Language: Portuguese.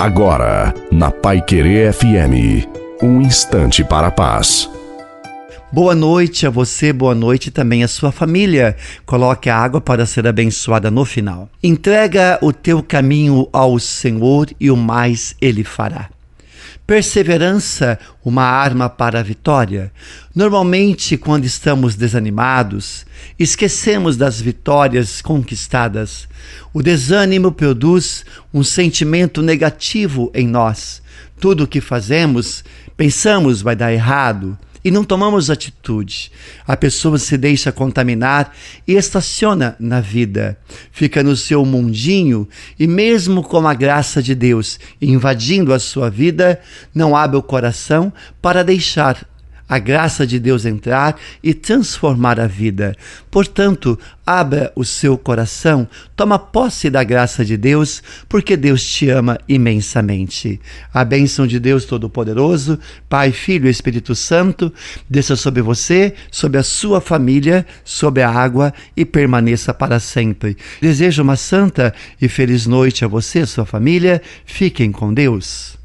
Agora, na Pai Querer FM, um instante para a paz. Boa noite a você, boa noite também à sua família. Coloque a água para ser abençoada no final. Entrega o teu caminho ao Senhor e o mais ele fará. Perseverança, uma arma para a vitória. Normalmente, quando estamos desanimados, esquecemos das vitórias conquistadas. O desânimo produz um sentimento negativo em nós. Tudo o que fazemos, pensamos vai dar errado e não tomamos atitude. A pessoa se deixa contaminar e estaciona na vida, fica no seu mundinho e, mesmo com a graça de Deus invadindo a sua vida, não abre o coração para deixar a graça de Deus entrar e transformar a vida. Portanto, abra o seu coração, toma posse da graça de Deus, porque Deus te ama imensamente. A bênção de Deus Todo-Poderoso, Pai, Filho e Espírito Santo, desça sobre você, sobre a sua família, sobre a água e permaneça para sempre. Desejo uma santa e feliz noite a você e sua família. Fiquem com Deus.